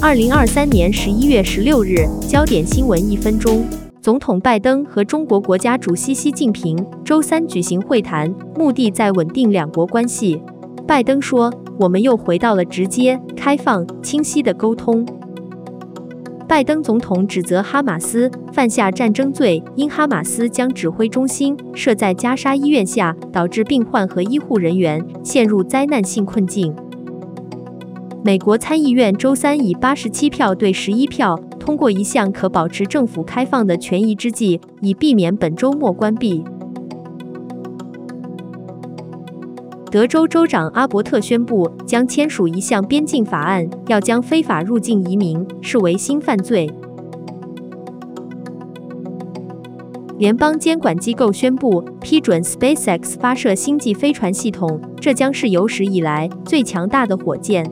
二零二三年十一月十六日，焦点新闻一分钟。总统拜登和中国国家主席习近平周三举行会谈，目的在稳定两国关系。拜登说：“我们又回到了直接、开放、清晰的沟通。”拜登总统指责哈马斯犯下战争罪，因哈马斯将指挥中心设在加沙医院下，导致病患和医护人员陷入灾难性困境。美国参议院周三以八十七票对十一票通过一项可保持政府开放的权宜之计，以避免本周末关闭。德州州长阿伯特宣布将签署一项边境法案，要将非法入境移民视为新犯罪。联邦监管机构宣布批准 SpaceX 发射星际飞船系统，这将是有史以来最强大的火箭。